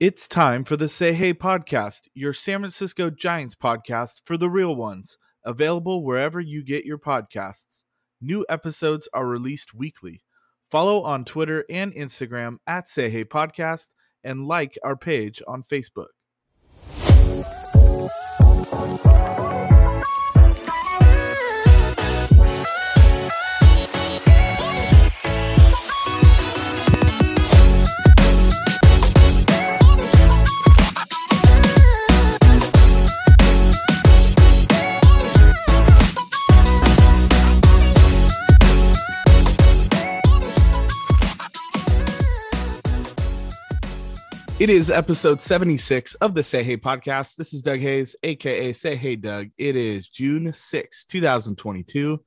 It's time for the Say Hey podcast, your San Francisco Giants podcast for the real ones, available wherever you get your podcasts. New episodes are released weekly. Follow on Twitter and Instagram at Say Hey Podcast and like our page on Facebook. It is episode 76 of the Say Hey podcast. This is Doug Hayes, aka Say Hey Doug. It is June 6, 2022.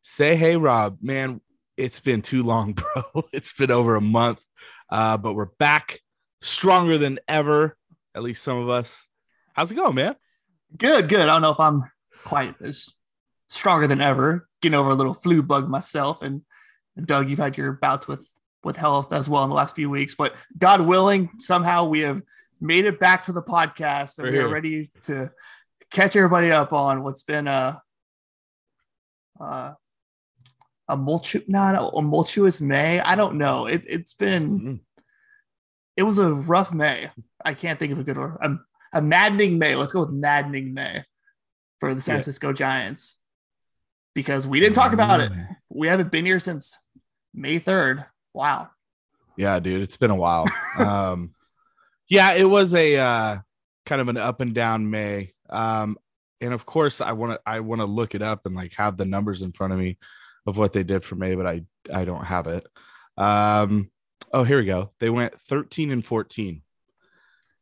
Say Hey Rob, man, it's been too long, bro. It's been over a month, uh, but we're back stronger than ever, at least some of us. How's it going, man? Good, good. I don't know if I'm quite as stronger than ever. Getting over a little flu bug myself, and Doug, you've had your bouts with with health as well in the last few weeks. But God willing, somehow we have made it back to the podcast and we're, ready to catch everybody up on what's been a uh, a multi not a, multuous May. I don't know. It, it's been mm-hmm. it was a rough May. I can't think of a good word. A, a maddening May. Let's go with maddening May for the San Francisco yeah. Giants because we didn't talk about it. We haven't been here since May 3rd. Wow. Yeah, dude, it's been a while. um, yeah, it was a uh, kind of an up and down May. Um, and of course, I want to I want to look it up and like have the numbers in front of me of what they did for May, but I I don't have it. Um, oh, here we go. They went 13 and 14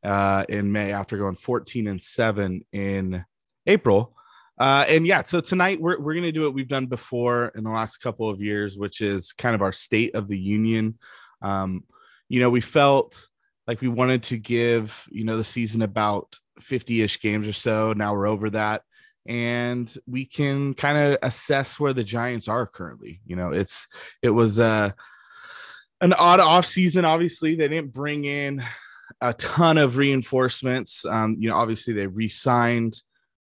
uh, in May after going 14 and 7 in April. Uh, and yeah, so tonight we're, we're going to do what we've done before in the last couple of years, which is kind of our state of the union. Um, you know, we felt like we wanted to give, you know, the season about 50 ish games or so. Now we're over that. And we can kind of assess where the Giants are currently. You know, it's, it was, uh, an odd off season. Obviously, they didn't bring in a ton of reinforcements. Um, you know, obviously they re-signed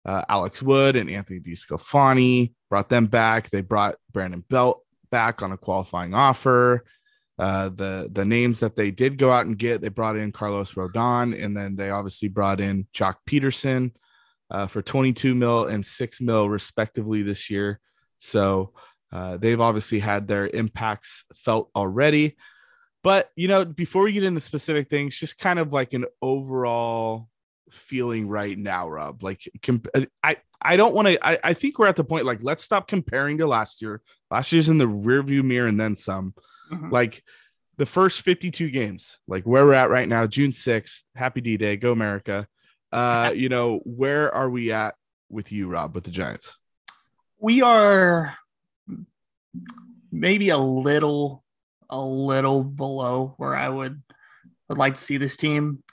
uh, Alex Wood and Anthony DeSclafani, brought them back. They brought Brandon Belt back on a qualifying offer. Uh, the the names that they did go out and get, they brought in Carlos Rodon, and then they obviously brought in Joc Pederson uh, for 22 mil and six mil respectively this year. So uh, they've obviously had their impacts felt already. But you know, before we get into specific things, just kind of like an overall feeling right now, Rob? Like, comp- uh, I I don't want to. I, I think we're at the point like let's stop comparing to last year. Last year's in the rearview mirror and then some. Mm-hmm. Like the first 52 games, like where we're at right now, June 6th. Happy D Day, go America. Uh, you know, where are we at with you, Rob, with the Giants? We are maybe a little, a little below where I would would like to see this team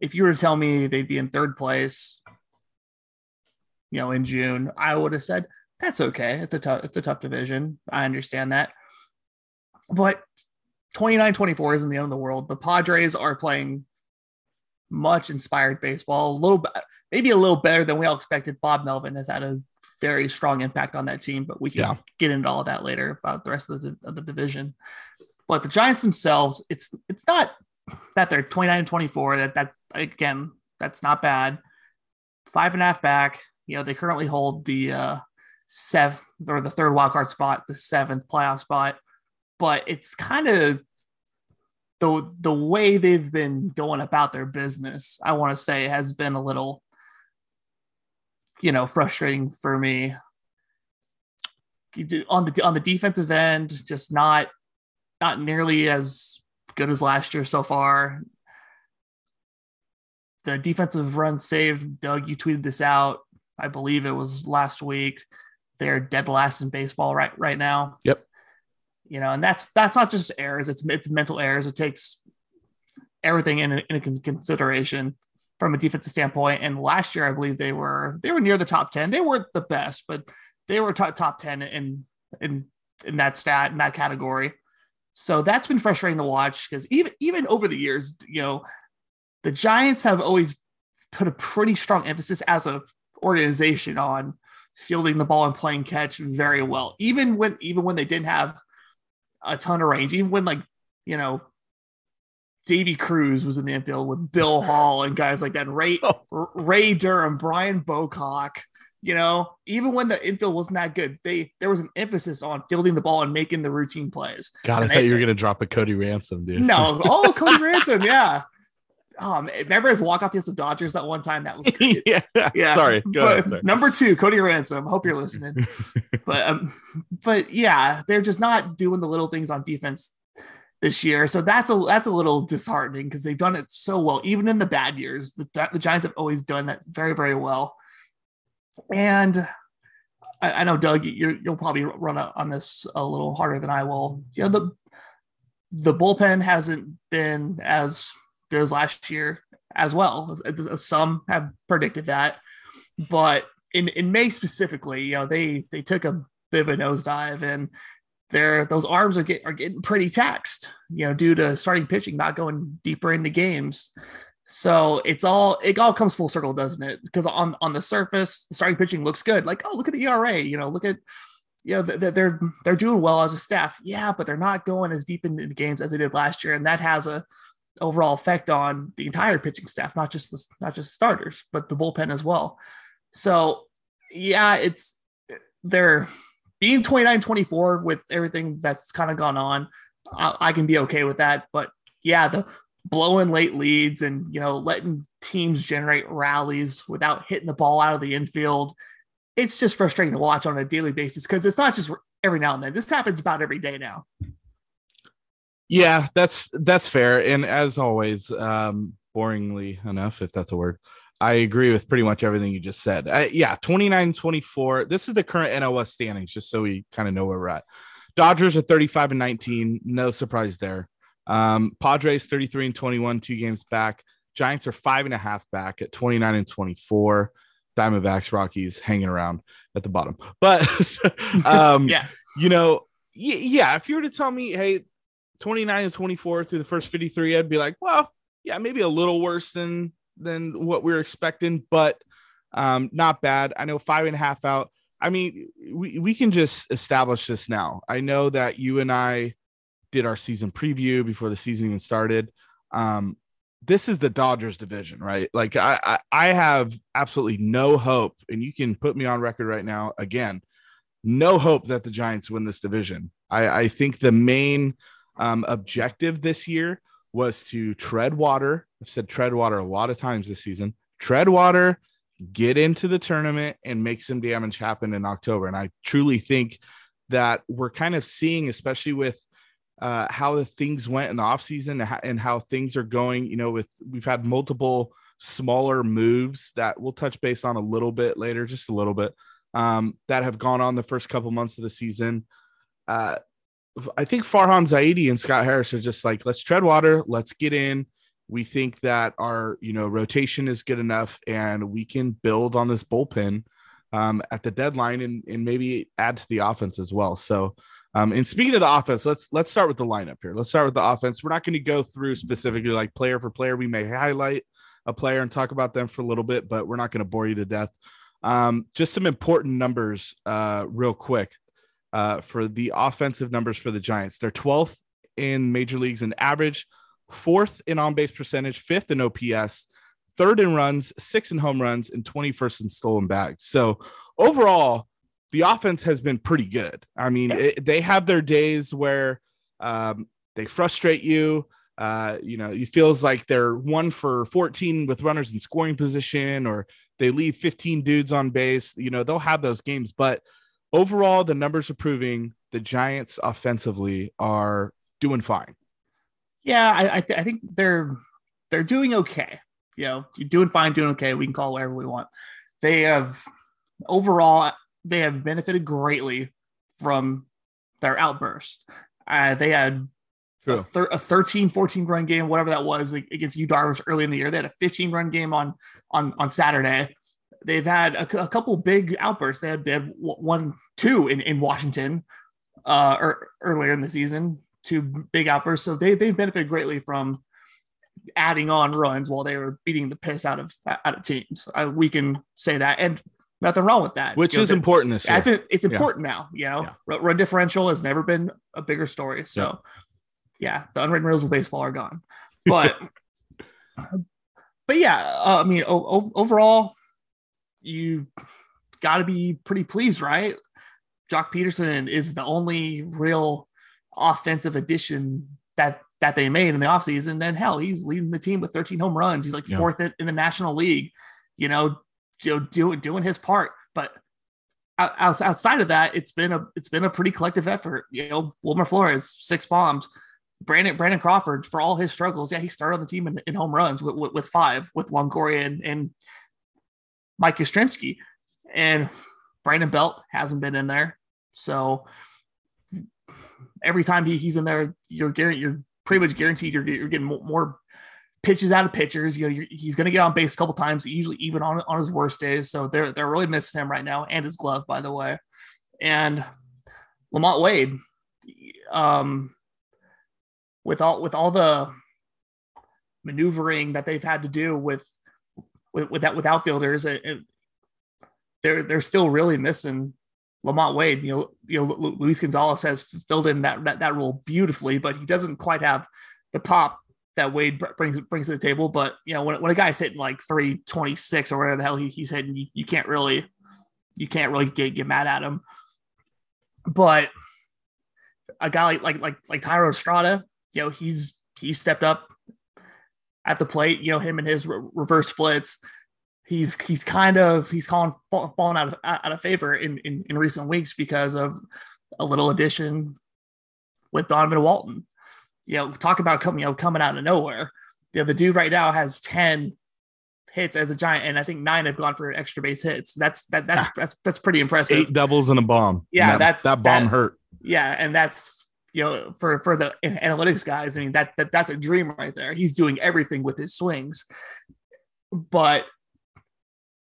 if you were to tell me they'd be in third place, you know, in June, I would have said that's okay. It's a tough, it's a tough division. I understand that. But 29 24 isn't the end of the world. The Padres are playing much inspired baseball, a little maybe a little better than we all expected. Bob Melvin has had a very strong impact on that team, but we can yeah. get into all of that later about the rest of the, of the division. But the Giants themselves, it's it's not that they're 29 and 24. That that again, that's not bad. Five and a half back. You know, they currently hold the uh seventh or the third wild card spot, the seventh playoff spot. But it's kind of the the way they've been going about their business, I want to say has been a little, you know, frustrating for me. On the on the defensive end, just not not nearly as good as last year so far. The defensive run saved. Doug, you tweeted this out. I believe it was last week. They're dead last in baseball right right now. Yep. You know, and that's that's not just errors. It's it's mental errors. It takes everything in, in consideration from a defensive standpoint. And last year, I believe they were they were near the top ten. They weren't the best, but they were top top ten in in in that stat in that category. So that's been frustrating to watch because even even over the years, you know, the Giants have always put a pretty strong emphasis as a organization on fielding the ball and playing catch very well. Even when even when they didn't have a ton of range, even when like you know Deivi Cruz was in the infield with Bill Hall and guys like that, Ray oh. Ray Durham, Brian Bocock. You know, even when the infield wasn't that good, they there was an emphasis on fielding the ball and making the routine plays. God, and I thought you were gonna drop a Cody Ransom, dude. No, oh Cody Ransom, yeah. Um, remember his walk-off against the Dodgers that one time? That was yeah, yeah. Sorry, Go ahead, sorry. Number two, Cody Ransom. Hope you're listening. but um, but yeah, they're just not doing the little things on defense this year. So that's a that's a little disheartening because they've done it so well, even in the bad years. The, the Giants have always done that very very well. And I, I know Doug, you will probably run on this a little harder than I will. You know the the bullpen hasn't been as good as last year as well. Some have predicted that, but in in May specifically, you know they they took a bit of a nosedive and their those arms are get are getting pretty taxed, you know, due to starting pitching not going deeper into games. So it's all it all comes full circle, doesn't it? Because on on the surface, starting pitching looks good. Like, oh, look at the ERA. You know, look at you know they're they're doing well as a staff. Yeah, but they're not going as deep into games as they did last year, and that has a overall effect on the entire pitching staff, not just the, not just starters, but the bullpen as well. So yeah, it's they're being 29 24 with everything that's kind of gone on, I, I, can be okay with that. But yeah, the blowing late leads and, you know, letting teams generate rallies without hitting the ball out of the infield, it's just frustrating to watch on a daily basis because it's not just every now and then. This happens about every day now. Yeah, that's that's fair. And as always, um, boringly enough, if that's a word, I agree with pretty much everything you just said. Uh, yeah, 29 24. This is the current NOS standings, just so we kind of know where we're at. Dodgers are 35 and 19. No surprise there. Um, Padres 33 and 21, two games back. Giants are five and a half back at 29 and 24. Diamondbacks, Rockies hanging around at the bottom. But um, yeah, you know, yeah, if you were to tell me, hey, 29 to 24 through the first 53, I'd be like, well, yeah, maybe a little worse than than what we are expecting, but um, not bad. I know five and a half out. I mean, we, we can just establish this now. I know that you and I did our season preview before the season even started. Um, this is the Dodgers division, right? Like I, I, I have absolutely no hope, and you can put me on record right now again, no hope that the Giants win this division. I, I think the main um, objective this year was to tread water. I've said tread water a lot of times this season. Tread water, get into the tournament, and make some damage happen in October. And I truly think that we're kind of seeing, especially with uh, how the things went in the offseason and how things are going. You know, with we've had multiple smaller moves that we'll touch base on a little bit later, just a little bit, um, that have gone on the first couple months of the season. Uh, I think Farhan Zaidi and Scott Harris are just like, let's tread water, let's get in. We think that our you know rotation is good enough, and we can build on this bullpen um, at the deadline, and, and maybe add to the offense as well. So, um, and speaking of the offense, let's let's start with the lineup here. Let's start with the offense. We're not going to go through specifically like player for player. We may highlight a player and talk about them for a little bit, but we're not going to bore you to death. Um, just some important numbers, uh, real quick uh, for the offensive numbers for the Giants. They're 12th in major leagues in average, fourth in on base percentage, fifth in OPS, third in runs, sixth in home runs, and 21st in stolen bags. So overall, the offense has been pretty good. I mean, it, they have their days where um, they frustrate you. Uh, you know, it feels like they're one for 14 with runners in scoring position, or they leave 15 dudes on base. You know, they'll have those games, but overall, the numbers are proving the Giants offensively are doing fine. Yeah, I, I, th- I think they're they're doing okay. You know, doing fine, doing okay. We can call whatever we want. They have overall they have benefited greatly from their outburst. Uh, they had a, thir- a, 13 14 run game whatever that was against Yu Darvish early in the year they had a 15 run game on on on Saturday they've had a, a couple big outbursts they had, they had one two in, in Washington uh or er, earlier in the season two big outbursts so they they benefited greatly from adding on runs while they were beating the piss out of out of teams uh, we can say that and nothing wrong with that. Which you know, is important. This That's it. It's important yeah. now. You know, yeah. run differential has never been a bigger story. So, yeah, yeah the unwritten rules of baseball are gone. But, but yeah, uh, I mean, o- overall, you got to be pretty pleased, right? Joc Pederson is the only real offensive addition that that they made in the offseason. And hell, he's leading the team with 13 home runs. He's like fourth in the National League. You know, you know, doing doing his part. But outside of that, it's been a it's been a pretty collective effort. You know, Wilmer Flores six bombs. Brandon Brandon Crawford for all his struggles, yeah, he started on the team in, in home runs with, with, with, five with Longoria and, and Mike Yastrzemski, and Brandon Belt hasn't been in there. So every time he, he's in there, you're you're pretty much guaranteed you're, you're getting more pitches out of pitchers. You know, he's going to get on base a couple times, usually even on, on his worst days. So they're they're really missing him right now, and his glove, by the way. And Lamont Wade, um, with all with all the maneuvering that they've had to do with with, with that with outfielders, it, it, they're they're still really missing Lamont Wade. You know, you know, Luis Gonzalez has filled in that, that that role beautifully, but he doesn't quite have the pop that Wade brings brings to the table. But you know, when, when a guy's hitting like 326 or whatever the hell he, he's hitting, you, you can't really you can't really get, get mad at him. But a guy like like like like Thairo Estrada, you know, he's he stepped up at the plate. You know, him and his re- reverse splits. He's he's kind of he's calling falling out of out of favor in, in in recent weeks because of a little addition with Donovan Walton you know, talk about coming, you know, coming out of nowhere. You know, the dude right now has 10 hits as a giant, and I think nine have gone for extra base hits. That's that that's ah, that's that's pretty impressive. Eight doubles and a bomb. Yeah, that that bomb that, hurt. Yeah, and that's you know for for the analytics guys. I mean that that that's a dream right there. He's doing everything with his swings, but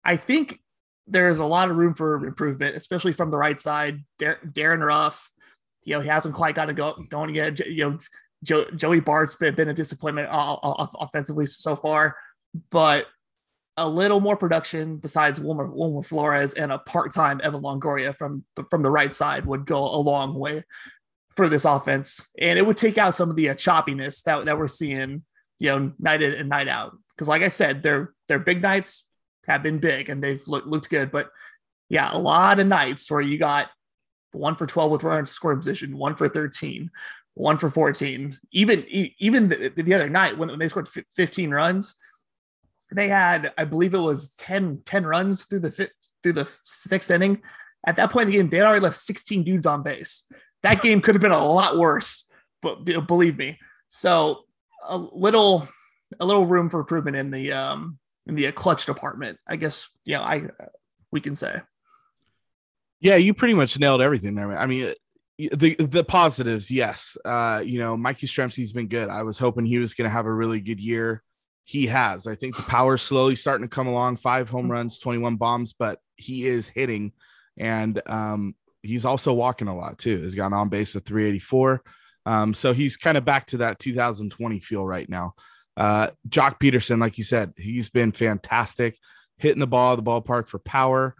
I think there's a lot of room for improvement, especially from the right side. Dar- Darin Ruf, you know, he hasn't quite got to go going yet. You know, jo- Joey Bart's been, been a disappointment offensively so far, but a little more production besides Wilmer, Wilmer Flores and a part-time Evan Longoria from the, from the right side would go a long way for this offense, and it would take out some of the uh, choppiness that, that we're seeing, you know, night in and night out. Because, like I said, their their big nights have been big and they've look, looked good, but yeah, a lot of nights where you got one for 12 with runners scoring position, one for 13, one for 14. Even even the, the other night when, they scored 15 runs, they had I believe it was 10 10 runs through the through the sixth inning. At that point in the game, they had already left 16 dudes on base. That game could have been a lot worse, but believe me. So a little a little room for improvement in the um in the clutch department. I guess you know I we can say. Yeah, you pretty much nailed everything there. I mean, the the positives, yes. Uh, you know, Mikey Yastrzemski's been good. I was hoping he was going to have a really good year. He has. I think the power slowly starting to come along. Five home runs, twenty one bombs, but he is hitting, and um, he's also walking a lot too. He's got an on base of three eighty four. Um, so he's kind of back to that 2020 feel right now. Uh, Joc Pederson, like you said, he's been fantastic, hitting the ball, the ballpark for power.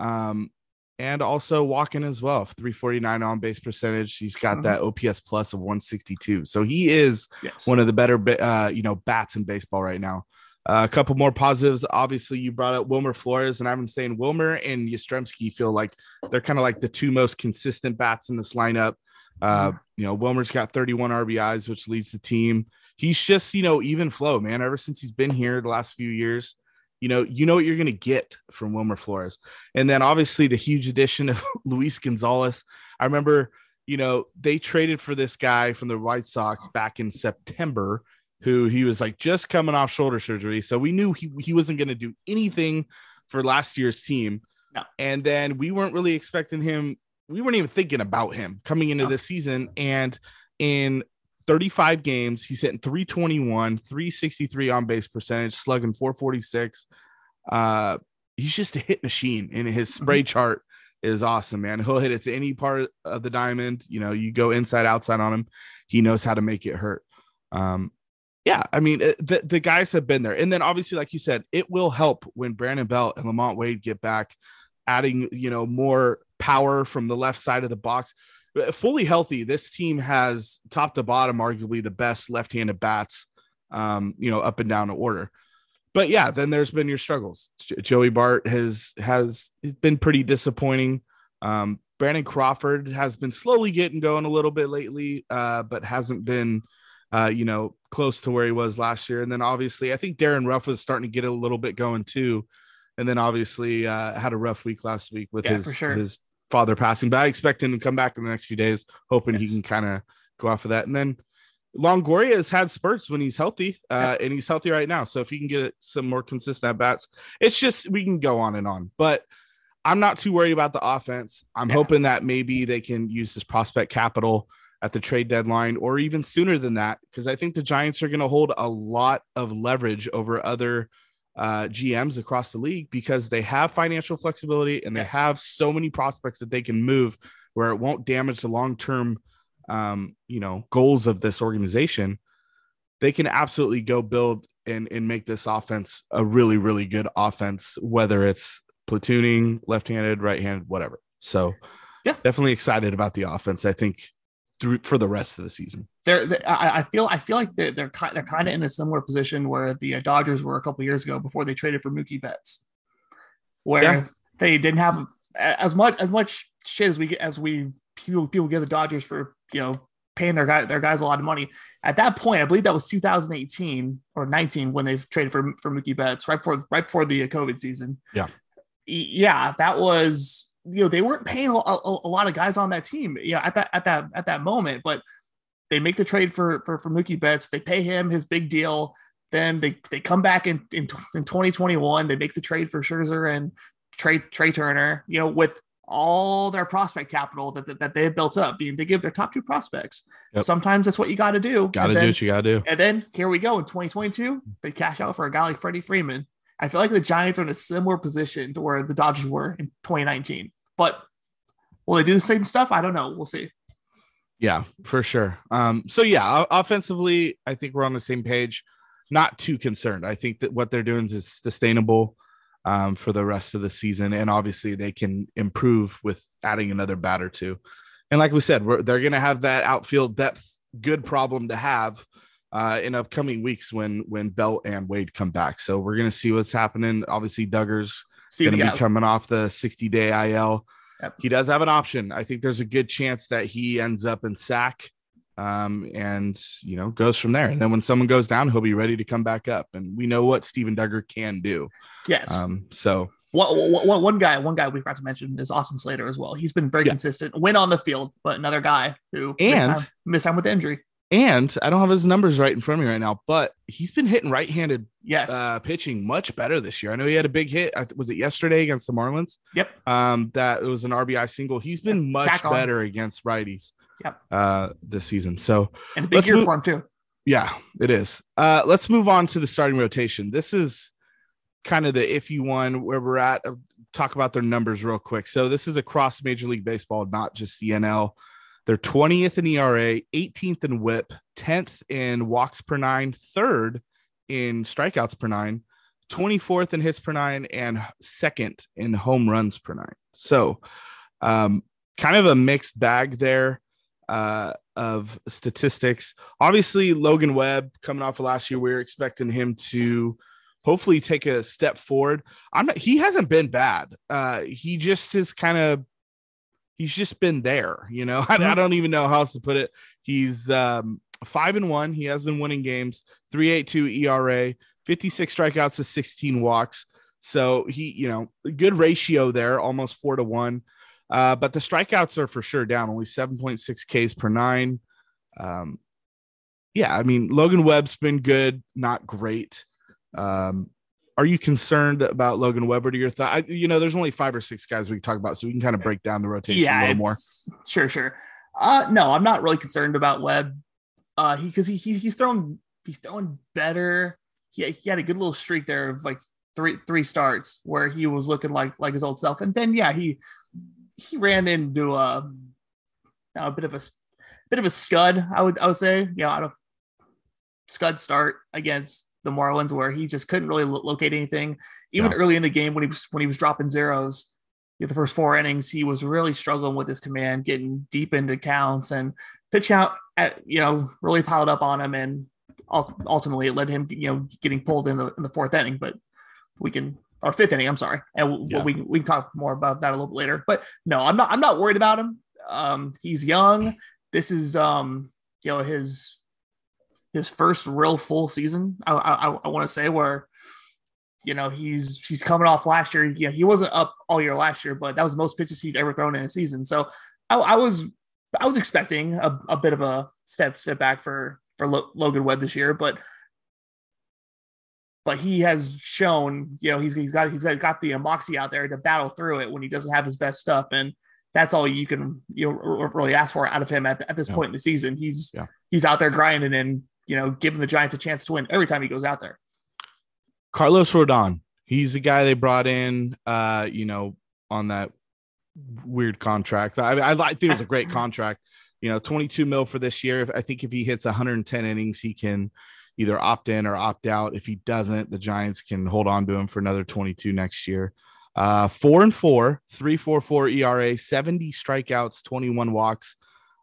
Um, and also walking as well 349 on base percentage he's got mm-hmm. that ops plus of 162 so he is yes. one of the better uh, you know bats in baseball right now uh, a couple more positives. Obviously you brought up wilmer flores and i've been saying wilmer and yastrzemski feel like they're kind of like the two most consistent bats in this lineup. Uh, you know wilmer's got 31 rbis which leads the team. He's just you know even flow man ever since he's been here the last few years. You know, you know what you're going to get from Wilmer Flores. And then obviously the huge addition of Luis Gonzalez. I remember, you know, they traded for this guy from the White Sox back in September who he was like just coming off shoulder surgery. So we knew he, he wasn't going to do anything for last year's team. No. And then we weren't really expecting him. We weren't even thinking about him coming into No. this season. And in 35 games, he's hitting 321, 363 on base percentage, slugging 446. Uh, he's just a hit machine, and his spray chart is awesome, man. He'll hit it to any part of the diamond. You know, you go inside, outside on him. He knows how to make it hurt. Um, yeah, I mean, it- the, the guys have been there. And then obviously, like you said, it will help when Brandon Belt and Lamont Wade get back, adding, you know, more power from the left side of the box. Fully healthy, this team has top to bottom, arguably the best left handed bats, um, you know, up and down the order. But yeah, then there's been your struggles. Joey Bart has has been pretty disappointing. Um, Brandon Crawford has been slowly getting going a little bit lately, uh, but hasn't been, uh, you know, close to where he was last year. And then obviously, I think Darin Ruf was starting to get a little bit going too. And then obviously uh, had a rough week last week with Yeah, his sure. his father passing. But I expect him to come back in the next few days, hoping he can kind of go off of that. And then Longoria has had spurts when he's healthy, uh, and he's healthy right now. So if he can get some more consistent at bats, it's just we can go on and on. But I'm not too worried about the offense. I'm Yeah. hoping that maybe they can use this prospect capital at the trade deadline or even sooner than that, because I think the Giants are going to hold a lot of leverage over other uh, GMs across the league because they have financial flexibility and they Yes. have so many prospects that they can move where it won't damage the long term, um, you know, goals of this organization. They can absolutely go build and and make this offense a really really good offense, whether it's platooning, left handed, right handed, whatever. So, Yeah. definitely excited about the offense. I think through for the rest of the season. they're, they I, I feel I feel like they're they're kind they're kind of in a similar position where the uh, Dodgers were a couple years ago before they traded for Mookie Betts, where Yeah. they didn't have as much as much shit as we get as we people people give the Dodgers for you know paying their guy their guys a lot of money. At that point, I believe that was 2018 or 19 when they've traded for for Mookie Betts right before right before the uh, COVID season. Yeah. Yeah, that was you know they weren't paying a, a, a lot of guys on that team. Yeah, at that at that at that moment, but they make the trade for for, for Mookie Betts. They pay him his big deal. Then they, they come back in, in in 2021. They make the trade for Scherzer and Trey Trey Turner. You know, with all their prospect capital that that, that they have built up, I mean, they give their top two prospects. Yep. Sometimes that's what you got to do. Got to do what you got to do. and then here we go in 2022. They cash out for a guy like Freddie Freeman. I feel like the Giants are in a similar position to where the Dodgers were in 2019. But will they do the same stuff? I don't know. We'll see. Yeah, for sure. Um, so yeah, offensively, I think we're on the same page. Not too concerned. I think that what they're doing is sustainable um, for the rest of the season, and obviously they can improve with adding another bat or two. And like we said, they're going to have that outfield depth, good problem to have uh, in upcoming weeks when when Belt and Wade come back. So we're going to see what's happening. Obviously, Duggar's going to be coming off the 60 day IL. Yep. He does have an option. I think there's a good chance that he ends up in Sac um, and, you know, goes from there. And then when someone goes down, he'll be ready to come back up. And we know what Steven Duggar can do. yes. Um, so, one, one, one guy, one guy we forgot to mention is Austin Slater as well. He's been very Yeah. consistent, win on the field, but another guy who And- missed time, missed time with the injury. And I don't have his numbers right in front of me right now, but he's been hitting right handed Yes. uh, pitching much better this year. I know he had a big hit. Was it yesterday against the Marlins? yep. Um, that it was an RBI single. He's been much Back on. better against righties. Yep. Uh, this season. So, And a big year move- for him too. Yeah, it is. Uh, let's move on to the starting rotation. This is kind of the iffy one where we're at. Uh, Talk about their numbers real quick. So this is across Major League Baseball, not just the NL. They're 20th in ERA, 18th in WHIP, 10th in walks per nine, third in strikeouts per nine, 24th in hits per nine, and second in home runs per nine. So, um, kind of a mixed bag there uh, of statistics. Obviously, Logan Webb coming off of last year, we are expecting him to hopefully take a step forward. I'm not, he hasn't been bad. Uh, he just is kind of he's just been there, you know. I, I don't even know how else to put it. He's um, five and one. He has been winning games, 3.82 ERA, 56 strikeouts to 16 walks. So he, you know, good ratio there, almost four to one. Uh, but the strikeouts are for sure down, only 7.6 Ks per nine. Um, yeah, I mean, Logan Webb's been good, not great. Um, are you concerned about Logan Webb? Or your thought? You know, there's only five or six guys we can talk about, so we can kind of break down the rotation yeah, a little more. Sure, sure. Uh, no, I'm not really concerned about Webb. Uh, he because he, he he's thrown he's throwing better. He, he had a good little streak there of like three three starts where he was looking like like his old self, and then yeah, he he ran into a a bit of a bit of a scud. I would I would say yeah, out of scud start against the Marlins where he just couldn't really lo- locate anything. Even early in the game when he was when he was dropping zeros, the first four innings, he was really struggling with his command, getting deep into counts and pitch count at you know really piled up on him, and ultimately it led him you know getting pulled in the in the fourth inning. But we can or fifth inning, I'm sorry, and yeah. we we can talk more about that a little bit later. But no, I'm not I'm not worried about him. Um, he's young. This is um you know his his first real full season. I I, I want to say where you know he's he's coming off last year. Yeah, he wasn't up all year last year, but that was the most pitches he'd ever thrown in a season. So I, I was I was expecting a, a bit of a step step back for for Logan Webb this year, but but he has shown, you know, he's he's got he's got, got the moxie out there to battle through it when he doesn't have his best stuff, and that's all you can you know really ask for out of him at, at this yeah. point in the season. He's yeah. he's out there grinding and you know, giving the Giants a chance to win every time he goes out there. Carlos Rodon, he's the guy they brought in, uh, you know, on that weird contract. I, I, I think it was a great contract. You know, 22 mil for this year. I think if he hits 110 innings, he can either opt in or opt out. If he doesn't, the Giants can hold on to him for another 22 next year. Uh, four and four, three, four, four ERA, 70 strikeouts, 21 walks.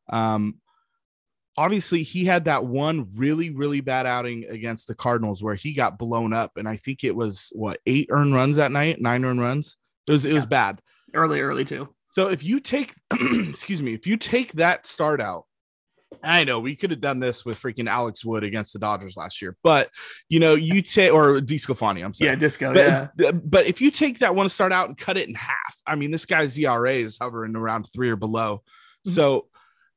Um, obviously he had that one really really bad outing against the cardinals where he got blown up and i think it was what eight earned runs that night nine earned runs it was it yeah. was bad early early too so if you take excuse me if you take that start out I know we could have done this with freaking Alex Wood against the Dodgers last year, but you know, you take or Disco DeSclafani, I'm sorry. Yeah, Disco. But, yeah. But if you take that one start out and cut it in half, I mean, this guy's ERA is hovering around three or below. Mm-hmm. So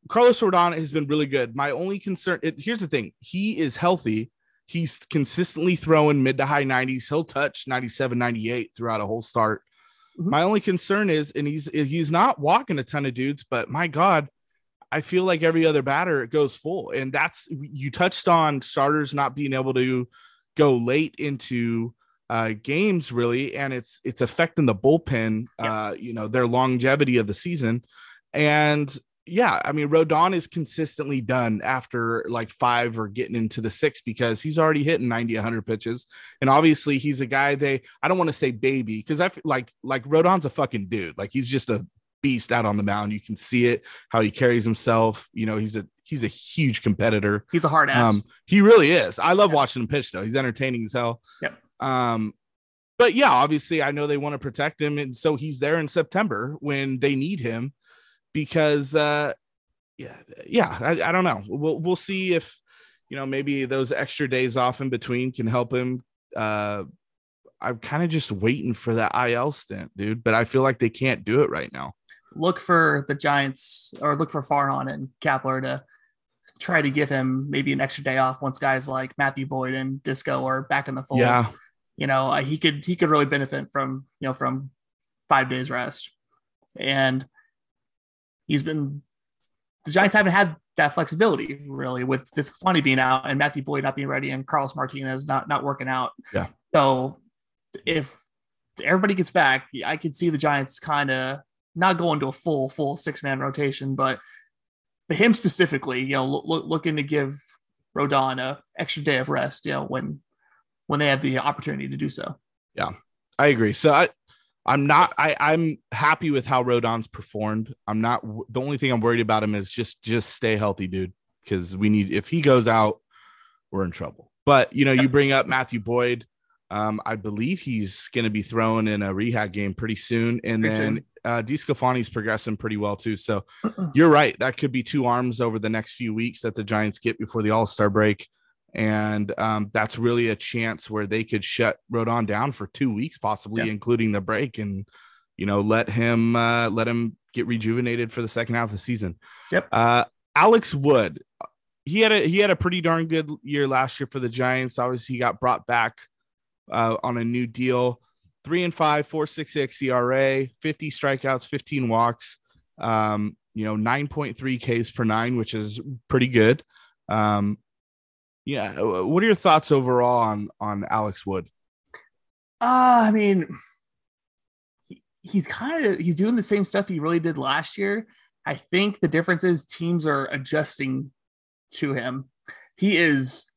Carlos Rodon has been really good. My only concern it, here's the thing he is healthy. He's consistently throwing mid to high 90s. He'll touch 97, 98 throughout a whole start. Mm-hmm. My only concern is, and he's he's not walking a ton of dudes, but my God, I feel like every other batter it goes full. And that's you touched on starters not being able to go late into uh, games really, and it's it's affecting the bullpen, yeah. uh, you know, their longevity of the season. And yeah, I mean, Rodon is consistently done after like five or getting into the six because he's already hitting 90, 100 pitches. And obviously, he's a guy they, I don't want to say baby because I feel like, like Rodon's a fucking dude. Like he's just a beast out on the mound. You can see it, how he carries himself. You know, he's a, he's a huge competitor. He's a hard ass. Um, he really is. I love watching him pitch though. He's entertaining as hell. Yep. Um, but yeah, obviously, I know they want to protect him, and so he's there in September when they need him because uh yeah yeah I, I don't know. We'll we'll see if you know maybe those extra days off in between can help him. Uh i'm kind of just waiting for that il stint dude but i feel like they can't do it right now. Look for the giants or look for farhan and Kapler to try to give him maybe an extra day off once guys like matthew boyd and disco are back in the fold. Yeah. You know uh, he could he could really benefit from you know from five days rest. And he's been the Giants haven't had that flexibility really with this funny being out and Matthew Boyd not being ready and Carlos Martinez not not working out. Yeah. So if everybody gets back, I could see the Giants kind of not going to a full full six man rotation, but for him specifically, you know, look, looking to give Rodon a extra day of rest, you know, when when they have the opportunity to do so. Yeah, I agree. So I I'm not. I I'm happy with how Rodon's performed. I'm not. The only thing I'm worried about him is just just stay healthy, dude. Because we need. If he goes out, we're in trouble. But you know, you bring up Matthew Boyd. Um, I believe he's going to be thrown in a rehab game pretty soon, and pretty then uh, DeSclafani's progressing pretty well too. So you're right. That could be two arms over the next few weeks that the Giants get before the All Star break and um, that's really a chance where they could shut Rodon down for two weeks, possibly yeah. including the break, and you know let him uh, let him get rejuvenated for the second half of the season. Yep. Uh, Alex Wood, he had a he had a pretty darn good year last year for the Giants. Obviously, he got brought back uh, on a new deal. Three and five, four six six ERA, 50 strikeouts, 15 walks. Um, you know, 9.3 Ks per nine, which is pretty good. Um, yeah. What are your thoughts overall on on Alex Wood? Uh, I mean, he, he's kind of he's doing the same stuff he really did last year. I think the difference is teams are adjusting to him. He is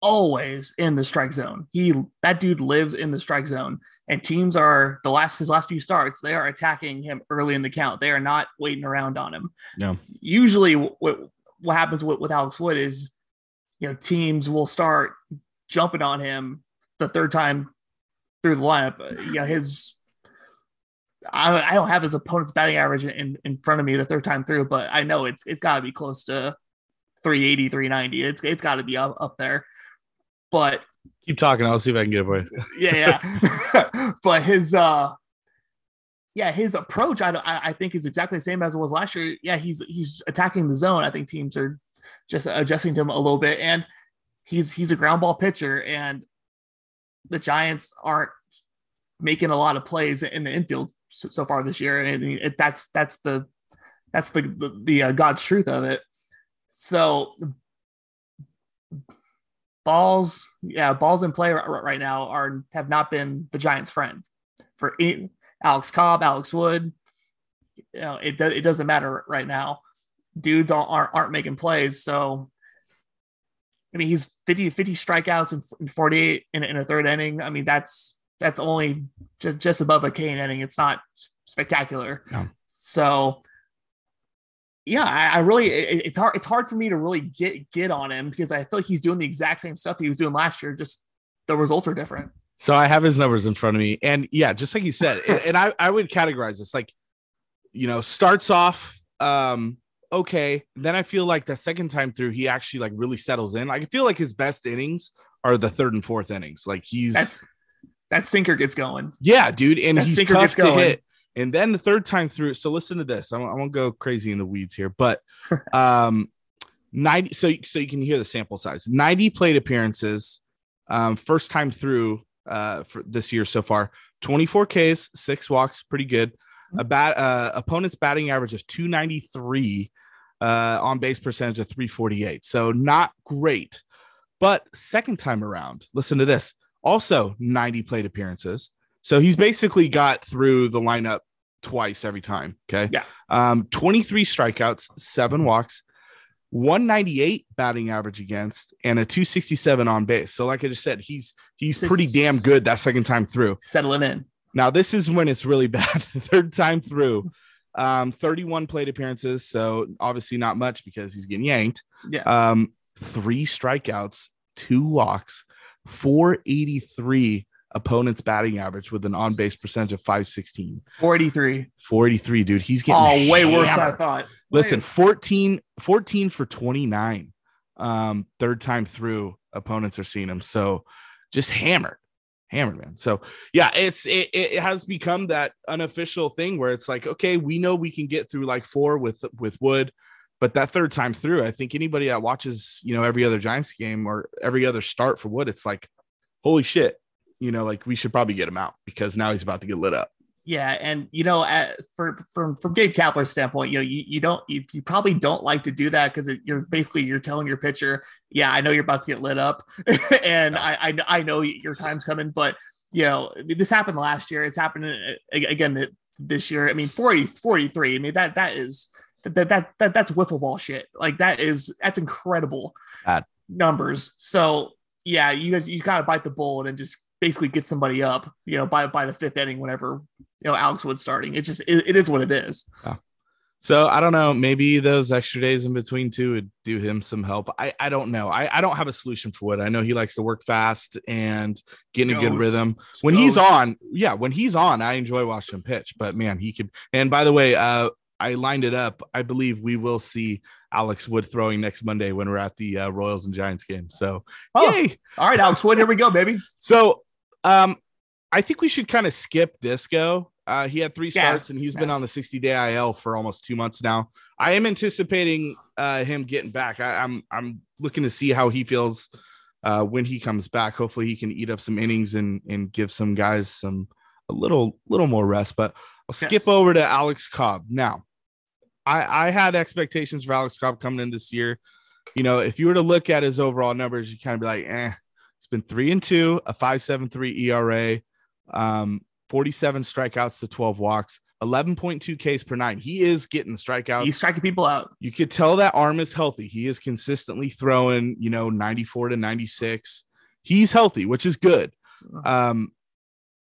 always in the strike zone. He that dude lives in the strike zone, and teams are the last his last few starts. They are attacking him early in the count. They are not waiting around on him. No. Usually, what what happens with, with Alex Wood is, you know, teams will start jumping on him the third time through the lineup. Uh, you know, his I, I don't have his opponent's batting average in, in front of me the third time through, but I know it's it's got to be close to 380, 390. It's it's got to be up, up there. But keep talking. I'll see if I can get away. yeah, yeah. but his uh yeah, his approach I, I think is exactly the same as it was last year. Yeah, he's he's attacking the zone. I think teams are just adjusting to him a little bit, and he's he's a ground ball pitcher, and the Giants aren't making a lot of plays in the infield so, so far this year, and it, that's that's the that's the the, the uh, God's truth of it. So balls, yeah, balls in play right, right now are have not been the Giants' friend for Alex Cobb, Alex Wood. You know, it it doesn't matter right now. Dudes aren't aren't making plays, so I mean, he's 50, 50 strikeouts and 48 in, in a third inning. I mean, that's that's only just, just above a Kane inning. It's not spectacular. No. So yeah, I, I really it, it's hard it's hard for me to really get get on him because I feel like he's doing the exact same stuff he was doing last year, just the results are different. So I have his numbers in front of me, and yeah, just like you said, and, and I I would categorize this like, you know, starts off um okay, then I feel like the second time through he actually like really settles in. I feel like his best innings are the third and fourth innings. Like he's that's that sinker gets going. Yeah, dude, and that he's tough to hit. And then the third time through, so listen to this. I won't, I won't go crazy in the weeds here, but um, 90. So, so you can hear the sample size 90 plate appearances, um, first time through uh, for this year so far 24 Ks, six walks, pretty good. A bat, uh, opponent's batting average is 293, uh, on base percentage of 348. So not great. But second time around, listen to this also 90 plate appearances. So he's basically got through the lineup twice every time. Okay. Yeah. Um, 23 strikeouts, seven walks, 198 batting average against, and a 267 on base. So, like I just said, he's he's pretty damn good that second time through. Settling in. Now, this is when it's really bad. the third time through. Um, 31 plate appearances, so obviously not much because he's getting yanked. Yeah. Um, three strikeouts, two walks, 483 opponent's batting average with an on base percentage of 516. 43. 43, dude. He's getting oh, way worse than I thought. Listen, 14, 14 for 29. Um, third time through, opponents are seeing him. So just hammered, hammered, man. So yeah, it's it, it has become that unofficial thing where it's like, okay, we know we can get through like four with with Wood. But that third time through, I think anybody that watches, you know, every other Giants game or every other start for Wood, it's like, holy shit, you know, like we should probably get him out because now he's about to get lit up. Yeah, and you know, at, for from from Gabe Kapler's standpoint, you know, you, you don't you, you probably don't like to do that because you're basically you're telling your pitcher, yeah, I know you're about to get lit up, and I, I I know your time's coming, but you know, this happened last year. It's happening uh, again this year. I mean, 40, 43. I mean that that is that that that that's wiffle ball shit. Like that is that's incredible numbers. So yeah, you guys you gotta bite the bullet and just basically get somebody up. You know, by by the fifth inning, whenever you know Alex Wood's starting. It just it, it is what it is. Yeah. So I don't know. Maybe those extra days in between two would do him some help. I, I don't know. I, I don't have a solution for Wood. I know he likes to work fast and get in a good rhythm. When he's on, yeah, when he's on, I enjoy watching him pitch. But man, he could. And by the way, uh, I lined it up. I believe we will see Alex Wood throwing next Monday when we're at the uh, Royals and Giants game. So, oh, yay. all right, Alex Wood, here we go, baby. So, um, I think we should kind of skip Disco. Uh, he had three starts yeah. and he's yeah. been on the 60 day IL for almost two months now. I am anticipating uh, him getting back. I, I'm I'm looking to see how he feels uh, when he comes back. Hopefully, he can eat up some innings and and give some guys some a little little more rest. But I'll skip Yes. over to Alex Cobb now. I I had expectations for Alex Cobb coming in this year. You know, if you were to look at his overall numbers, you kind of be like, eh. It's been three and two, a five seven three ERA, um, 47 strikeouts to 12 walks, 11.2 Ks per nine. He is getting strikeouts He's striking people out. you could tell that arm is healthy. He is consistently throwing, you know, 94 to 96. He's healthy, which is good. Um,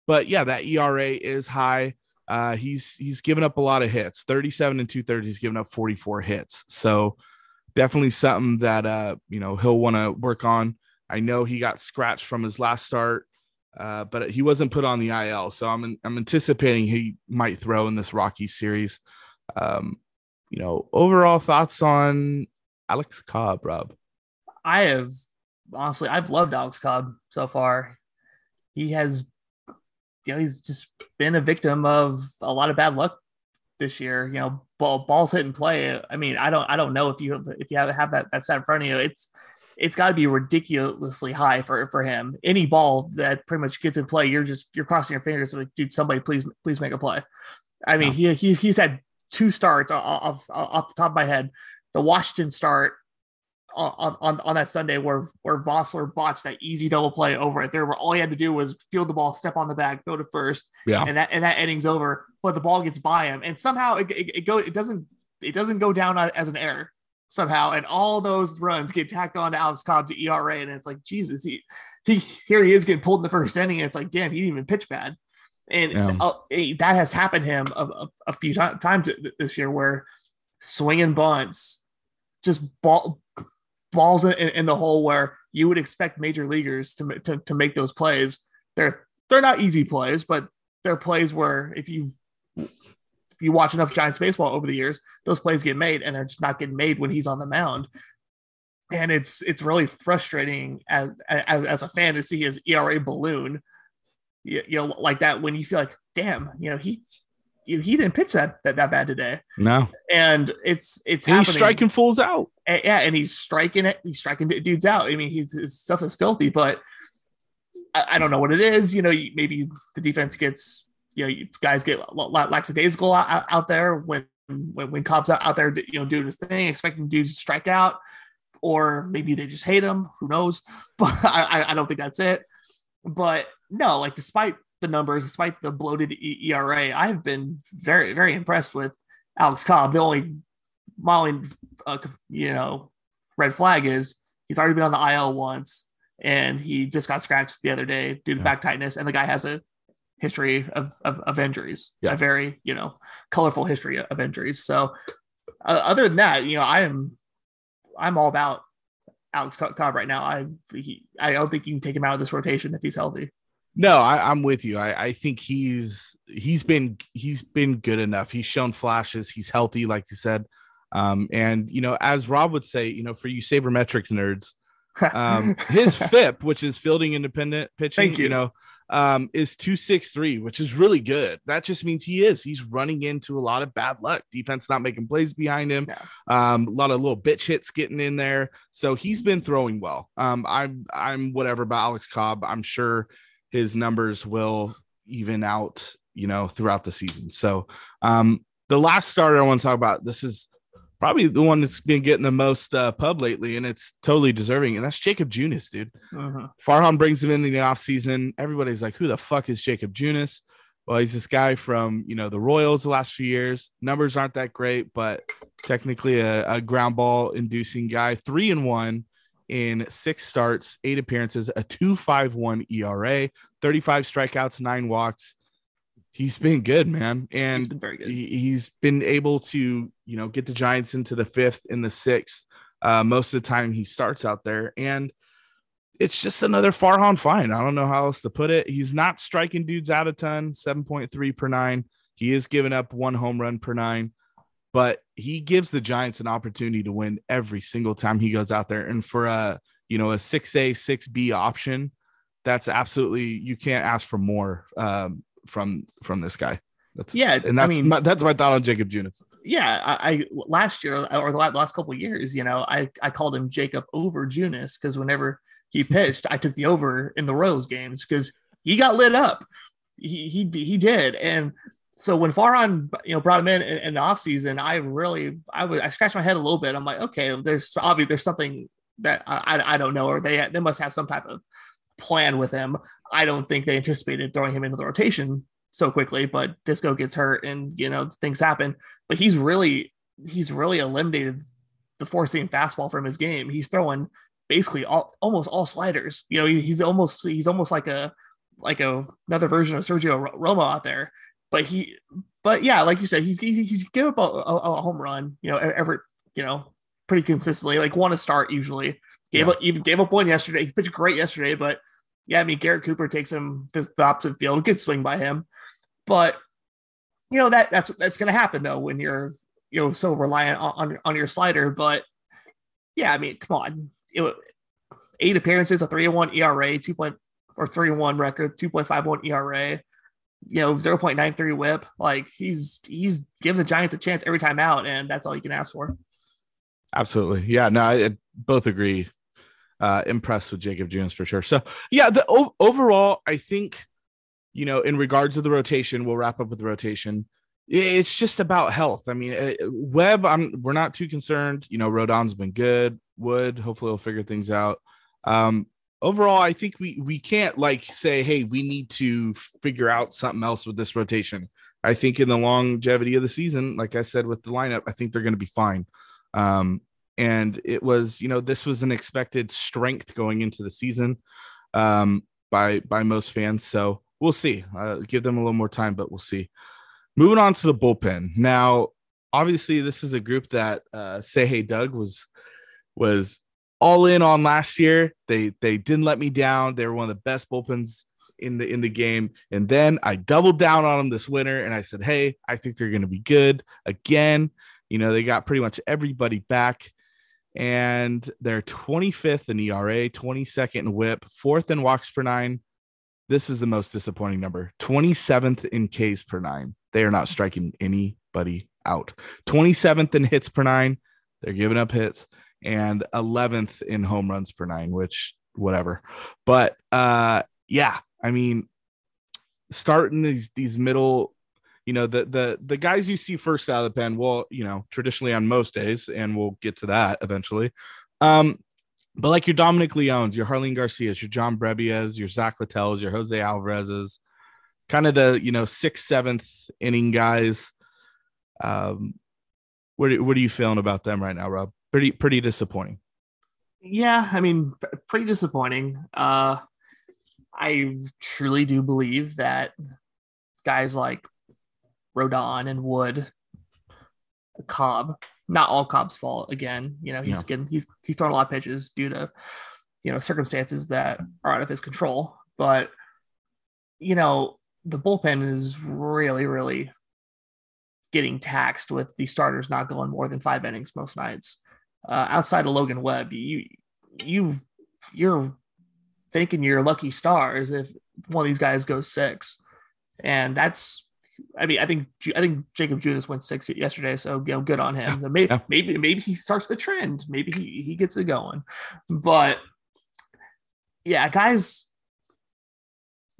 but yeah, that ERA is high. Uh, he's he's given up a lot of hits, 37 and two thirds. He's given up 44 hits. So definitely something that uh, you know, he'll want to work on. I know he got scratched from his last start, uh, but he wasn't put on the IL. So I'm I'm anticipating he might throw in this Rocky series. Um, you know, overall thoughts on Alex Cobb, Rob? I have honestly, I've loved Alex Cobb so far. He has, you know, he's just been a victim of a lot of bad luck this year. You know, ball, balls hit and play. I mean, I don't, I don't know if you if you have, have that that stat in front of you. It's it's got to be ridiculously high for for him. Any ball that pretty much gets in play, you're just you're crossing your fingers like, dude, somebody please please make a play. I mean, he, he he's had two starts off, off off the top of my head. The Washington start on, on, on that Sunday where where Vosler botched that easy double play over it there, where all he had to do was field the ball, step on the bag, go to first, Yeah. and that and that inning's over. But the ball gets by him, and somehow it, it, it go it doesn't it doesn't go down as an error somehow, and all those runs get tacked on to Alex Cobb's ERA, and it's like Jesus, he he here he is getting pulled in the first inning, and it's like damn, he didn't even pitch bad, and Yeah. uh, that has happened to him a, a, a few ti- times this year where swinging bunts just ball balls in, in the hole where you would expect major leaguers to, to to make those plays. They're they're not easy plays, but they're plays where if you if you watch enough Giants baseball over the years, those plays get made, and they're just not getting made when he's on the mound. And it's it's really frustrating as as, as a fan to see his ERA balloon, you, you know, like that when you feel like, damn, you know, he he he didn't pitch that that, that bad today, No. and it's it's And he's striking fools out. And- yeah, and he's striking it. He's striking dudes out. I mean, he's, his stuff is filthy, but I, I don't know what it is. You know, maybe the defense gets, you know, you guys get la- la- lackadaisical out, out- out there when, when when Cobb's out, out there, you know, doing his thing, expecting dudes to strike out, or maybe they just hate him. Who knows? But I, I- don't think that's it. But no, like despite the numbers, despite the bloated ERA, I have been very very impressed with Alex Cobb. The only my only uh, you know red flag is he's already been on the IL once, and he just got scratched the other day due to Yeah. back tightness, and the guy has a history of of, of injuries, Yeah. a very you know colorful history of injuries. So uh, other than that, you know, I am I'm all about Alex Cobb right now. I he, I don't think you can take him out of this rotation if he's healthy. No, I, I'm with you. I, I think he's he's been he's been good enough. He's shown flashes. He's healthy, like you said. Um, and you know, as Rob would say, you know, for you sabermetrics nerds, um, his FIP, which is fielding independent pitching, Thank you. know, um, is 263, which is really good. That just means he is. He's running into a lot of bad luck. Defense not making plays behind him. Yeah. Um, a lot of little bitch hits getting in there. So he's been throwing well. Um, I'm I'm whatever about Alex Cobb. I'm sure his numbers will even out, you know, throughout the season. So um the last starter I want to talk about, this is probably the one that's been getting the most uh, pub lately, and it's totally deserving, and that's Jakob Junis, dude. Mhm. Farhan brings him in in the offseason. Everybody's like, who the fuck is Jakob Junis? Well, he's this guy from, you know, the Royals the last few years. Numbers aren't that great, but technically a, a ground ball inducing guy. Three and one in six starts, eight appearances, a 2.51 ERA, 35 strikeouts, nine walks. He's been good, man. He's And been very good. he, he's been able to, you know, get the Giants into the fifth and the sixth. Uh, most of the time he starts out there. And it's just another Farhan find. I don't know how else to put it. He's not striking dudes out a ton, 7.3 per nine. He is giving up one home run per nine, but he gives the Giants an opportunity to win every single time he goes out there. And for a, you know, a 6A, 6B option, that's absolutely you can't ask for more um, from from this guy. That's Yeah, and that's I that's mean- my, that's my thought on Jakob Junis. yeah, I, I last year or the last couple years, you know, I I called him Jacob over Junis because whenever he pitched, I took the over in the Royals games because he got lit up. He he he did, and so when Farhan, you know, brought him in in, the offseason, I really I was I scratched my head a little bit. I'm like, okay, there's obviously there's something that I, I, I don't know, or they they must have some type of plan with him. I don't think they anticipated throwing him into the rotation so quickly, but Disco gets hurt and you know things happen. But he's really he's really eliminated the four seam fastball from his game. He's throwing basically all, almost all sliders. You know, he, he's almost he's almost like a like a another version of Sergio Romo out there. But he, but yeah, like you said, he's he's, he's given up a, a, a, home run. You know, every you know pretty consistently. Like one to start usually. Gave yeah. up even gave up one yesterday. He pitched great yesterday, but yeah, I mean Garrett Cooper takes him to the opposite field. Good swing by him. But you know that that's that's going to happen though when you're you know so reliant on, on, your slider. But yeah, I mean, come on, it, eight appearances, a three and one ERA, two point or three and one record, two point five one ERA, you know, zero point nine three WHIP. Like he's he's giving the Giants a chance every time out, and that's all you can ask for. Absolutely, yeah. No, I, I both agree. Uh, impressed with Jakob Junis for sure. So yeah, the o- overall, I think you know, in regards to the rotation, we'll wrap up with the rotation. It's just about health. I mean, uh, Webb, I'm we're not too concerned. You know, Rodon's been good. Wood, hopefully, will figure things out. Um, overall, I think we we can't like say, hey, we need to figure out something else with this rotation. I think in the longevity of the season, like I said with the lineup, I think they're going to be fine. Um, and it was, you know, this was an expected strength going into the season um, by by most fans. So we'll see. Uh, give them a little more time, but we'll see. Moving on to the bullpen. Now, obviously, this is a group that uh, Say Hey Doug was was all in on last year. They they didn't let me down. They were one of the best bullpens in the in the game. And then I doubled down on them this winter, and I said, "Hey, I think they're going to be good again." You know, they got pretty much everybody back, and they're 25th in ERA, 22nd in WHIP, fourth in walks per nine, this is the most disappointing number 27th in Ks per nine. They are not striking anybody out. 27th in hits per nine. They're giving up hits and 11th in home runs per nine, which whatever. But uh yeah, I mean starting these these middle you know the the the guys you see first out of the pen well you know traditionally on most days and we'll get to that eventually um but like your Dominic Leones, your Jarlin Garcias, your John Brebbia, your Zach Littells, your Jose Alvarez's, kind of the you know sixth, seventh inning guys. Um, what what are you feeling about them right now, Rob? Pretty pretty disappointing. Yeah, I mean, pretty disappointing. Uh, I truly do believe that guys like Rodon and Wood, Cobb not all Cobb's fault. Again, you know, he's yeah. getting he's he's throwing a lot of pitches due to you know circumstances that are out of his control. But you know, the bullpen is really, really getting taxed with the starters not going more than five innings most nights. Uh, outside of Logan Webb, you you you're thinking you're lucky stars if one of these guys goes six, and that's I mean, I think I think Jakob Junis went six yesterday, so you know, good on him. Yeah. Maybe, yeah. maybe maybe he starts the trend. Maybe he he gets it going. But yeah, guys,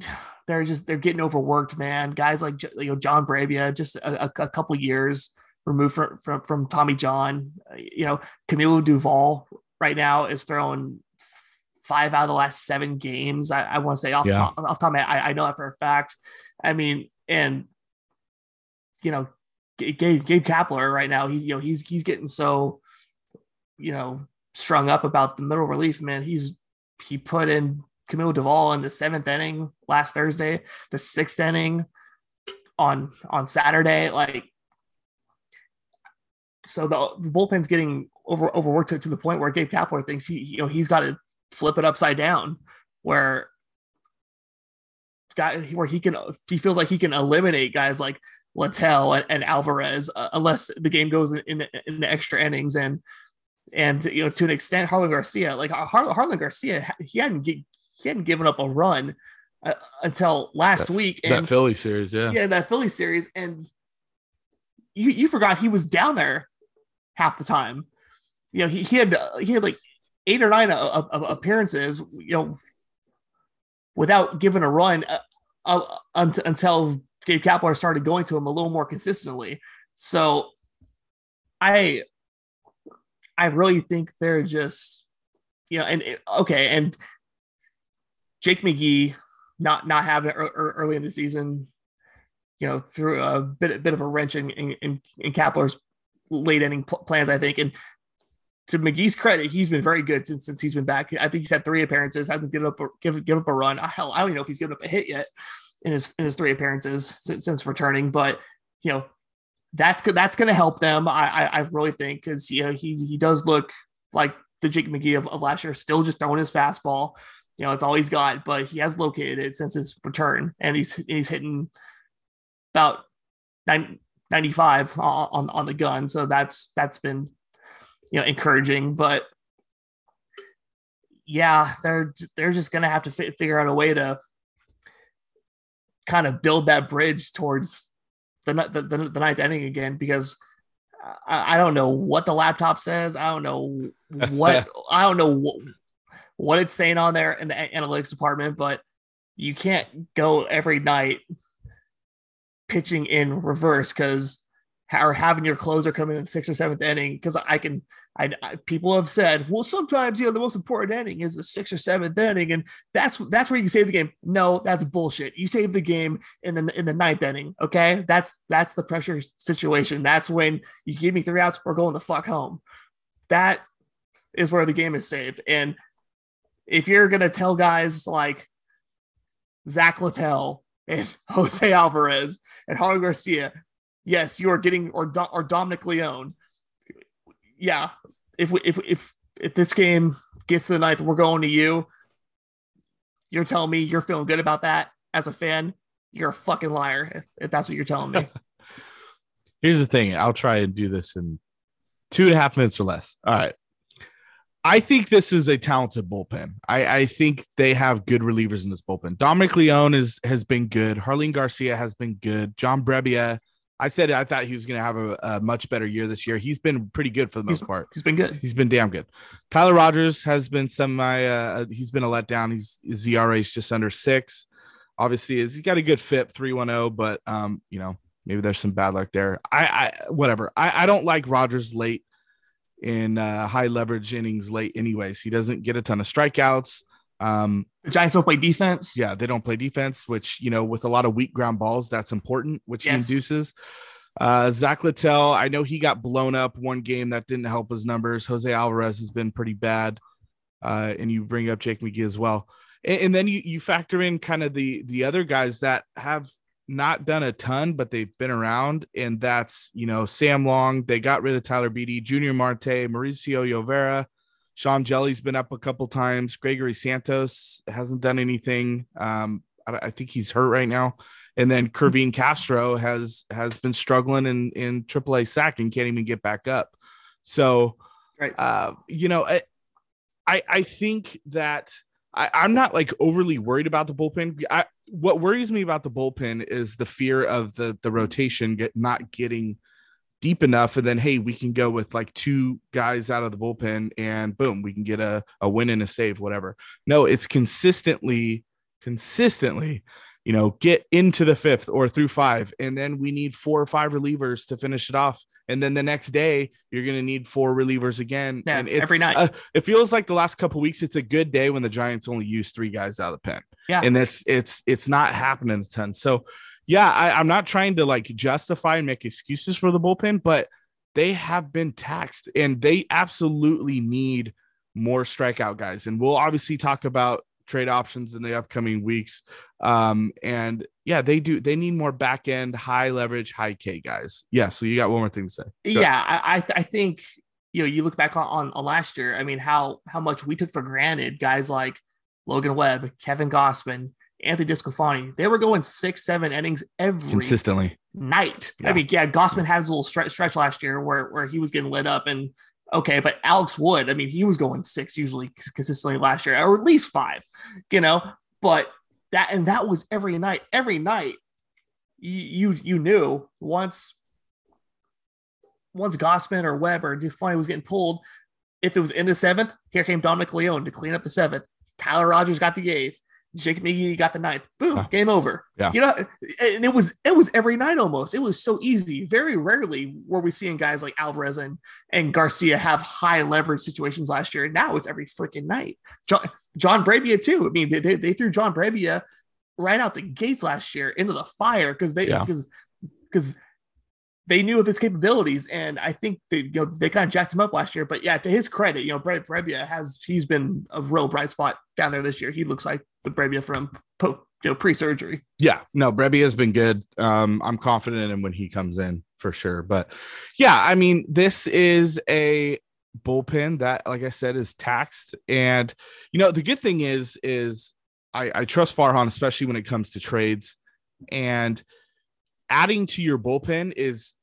they're just they're getting overworked, man. Guys like you know John Brebbia, just a, a couple years removed from, from from Tommy John. Uh, you know, Camilo Doval right now is throwing five out of the last seven games. I, I want to say off yeah. top, off top I, I know that for a fact. I mean, and you know, Gabe, Gabe Kapler right now, he, you know, he's, he's getting so, you know, strung up about the middle relief, man. He's, he put in Camilo Doval in the seventh inning last Thursday, the sixth inning on, on Saturday. Like, so the, the bullpen's getting over overworked to, to the point where Gabe Kapler thinks he, you know, he's got to flip it upside down where guy where he can he feels like he can eliminate guys like Littell and, and Alvarez, uh, unless the game goes in, in, in, the extra innings and and you know to an extent Jarlin Garcia, like uh, Har- Jarlin Garcia, he hadn't he hadn't given up a run uh, until last that, week. And, that Philly series, yeah, yeah, that Philly series, and you you forgot he was down there half the time. You know, he, he had he had like eight or nine uh, appearances. You know, without giving a run uh, uh, until Gabe Kapler started going to him a little more consistently. So, I I really think they're just you know, and okay, and Jake McGee not not having it early in the season, you know, through a bit a bit of a wrench in in, in Kapler's late inning plans, I think. And to McGee's credit, he's been very good since since he's been back. I think he's had three appearances. Hasn't given up a, give give up a run. Hell, I don't even know if he's given up a hit yet in his in his three appearances since, since returning. But you know, that's that's going to help them. I I, I really think because you know he he does look like the Jake McGee of, of last year, still just throwing his fastball. You know, it's all he's got, but he has located it since his return, and he's he's hitting about 95 on on the gun. So that's that's been you know encouraging. But yeah, they're they're just gonna have to f- figure out a way to kind of build that bridge towards the the, the, the ninth inning again because I, I, don't know what the laptop says. I don't know what I don't know what, what it's saying on there in the analytics department, but you can't go every night pitching in reverse because or having your closer come in the sixth or seventh inning because I can I, I, people have said well sometimes you know the most important inning is the sixth or seventh inning and that's that's where you can save the game. No that's bullshit. You save the game in the in the ninth inning okay? That's that's the pressure situation. That's when you give me three outs we're going the fuck home. That is where the game is saved and if you're gonna tell guys like Zach Littell and Jose Alvarez and Jarlin Garcia, yes, you are getting or or Dominic Leone. Yeah, if we, if if if this game gets to the ninth, we're going to you. You're telling me you're feeling good about that as a fan. You're a fucking liar if, if that's what you're telling me. Here's the thing. I'll try and do this in two and a half minutes or less. All right. I think this is a talented bullpen. I, I, think they have good relievers in this bullpen. Dominic Leone is has been good. Jarlin Garcia has been good. John Brebbia, I said I thought he was going to have a, a, much better year this year. He's been pretty good for the most he's, part. He's been good. He's been damn good. Tyler Rogers has been semi. Uh, he's been a letdown. He's his ERA is just under six. Obviously, is he got a good FIP three one zero, but um, you know maybe there's some bad luck there. I, I whatever. I, I don't like Rogers late in uh, high leverage innings late, anyways. He doesn't get a ton of strikeouts. Um, the Giants don't play defense. Yeah, they don't play defense, which you know, with a lot of weak ground balls, that's important, which yes. he induces. Uh, Zach Littell, I know he got blown up one game that didn't help his numbers. Jose Alvarez has been pretty bad, uh, and you bring up Jake McGee as well, and, and then you you factor in kind of the the other guys that have not done a ton, but they've been around, and that's you know Sam Long. They got rid of Tyler Beede, Junior Marte, Mauricio Llovera. Sean Hjelle's been up a couple times. Gregory Santos hasn't done anything. Um, I, I, think he's hurt right now. And then Kervin Castro has has been struggling in in AAA Sac and can't even get back up. So, right. uh, you know, I I, I think that I, I'm not like overly worried about the bullpen. I, what worries me about the bullpen is the fear of the the rotation get not getting deep enough and then hey we can go with like two guys out of the bullpen and boom we can get a, a win and a save whatever. No it's consistently consistently you know get into the fifth or through five and then we need four or five relievers to finish it off. And then the next day you're going to need four relievers again. Yeah, and every night. uh, it feels like the last couple weeks it's a good day when the giants only use three guys out of the pen. Yeah. And that's it's it's not happening a ton. So yeah I, i'm not trying to like justify and make excuses for the bullpen but they have been taxed and they absolutely need more strikeout guys and we'll obviously talk about trade options in the upcoming weeks. Um, and yeah, they do. They need more back end, high leverage, high K guys. Yeah. So you got one more thing to say. Go yeah, I I think you know you look back on, on last year. I mean, how how much we took for granted guys like Logan Webb, Kevin Gausman, Anthony DeSclafani. They were going six, seven innings every consistently night. Yeah. I mean, yeah, Gausman had his little stretch stretch last year where where he was getting lit up and okay, but Alex Wood, I mean, he was going six usually consistently last year, or at least five, you know. But that and that was every night. Every night, you you, you knew once once Gausman or Webb or DeSclafani was getting pulled, if it was in the seventh, here came Dominic Leone to clean up the seventh. Tyler Rogers got the eighth. Jake McGee got the ninth. Boom, game over. Yeah. You know, and it was it was every night almost. It was so easy. Very rarely were we seeing guys like Alvarez and, and Garcia have high leverage situations last year. And now it's every freaking night. John John Brebbia too. I mean, they, they, they threw John Brebbia right out the gates last year into the fire because they Yeah. because because they knew of his capabilities, and I think they you know they kind of jacked him up last year. But yeah, to his credit, you know, Brett Brebbia has he's been a real bright spot down there this year. He looks like the Brebbia from po, you know, pre-surgery. Yeah, no, Brebby has been good. Um, I'm confident in him when he comes in for sure. But yeah, I mean, this is a bullpen that, like I said, is taxed. And you know, the good thing is, is I, I trust Farhan, especially when it comes to trades. And adding to your bullpen is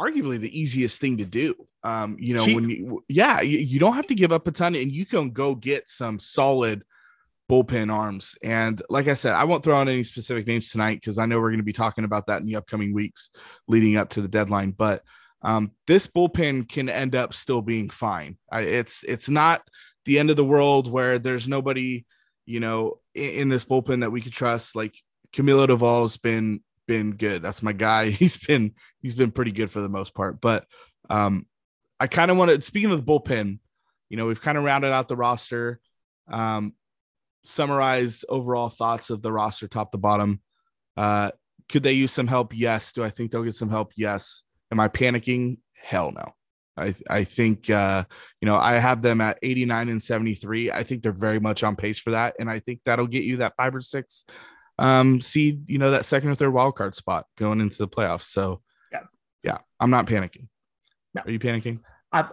arguably the easiest thing to do. Um, you know, Cheap. when you yeah, you, you don't have to give up a ton and you can go get some solid bullpen arms. And like I said, I won't throw out any specific names tonight because I know we're going to be talking about that in the upcoming weeks leading up to the deadline. But um, this bullpen can end up still being fine. I, it's it's not the end of the world where there's nobody, you know, in, in this bullpen that we could trust. Like Camilo Doval's been been good. That's my guy. He's been he's been pretty good for the most part. But um, I kind of want to speaking of the bullpen, you know, we've kind of rounded out the roster. Um, summarize overall thoughts of the roster top to bottom. Uh, could they use some help? Yes. Do I think they'll get some help? Yes. Am I panicking? Hell no. I, I think uh, you know I have them at 89 and 73. I think they're very much on pace for that, and I think that'll get you that five or six um, seed. You know that second or third wild card spot going into the playoffs. So Yeah. yeah, I'm not panicking. No. Are you panicking? I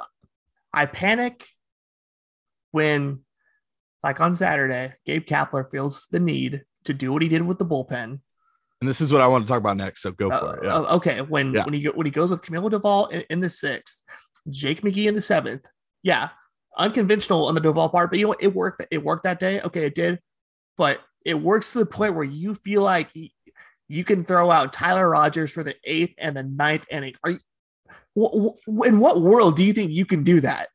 I panic when, like on Saturday, Gabe Kapler feels the need to do what he did with the bullpen. And this is what I want to talk about next. So go Uh, for it. Yeah. uh, okay, when Yeah. when he when he goes with Camilo Doval in, in the sixth, Jake McGee in the seventh. Yeah, unconventional on the Doval part, but you know what? It worked. It worked that day. Okay, it did, but it works to the point where you feel like you can throw out Tyler Rogers for the eighth and the ninth inning. Are you? In what world do you think you can do that?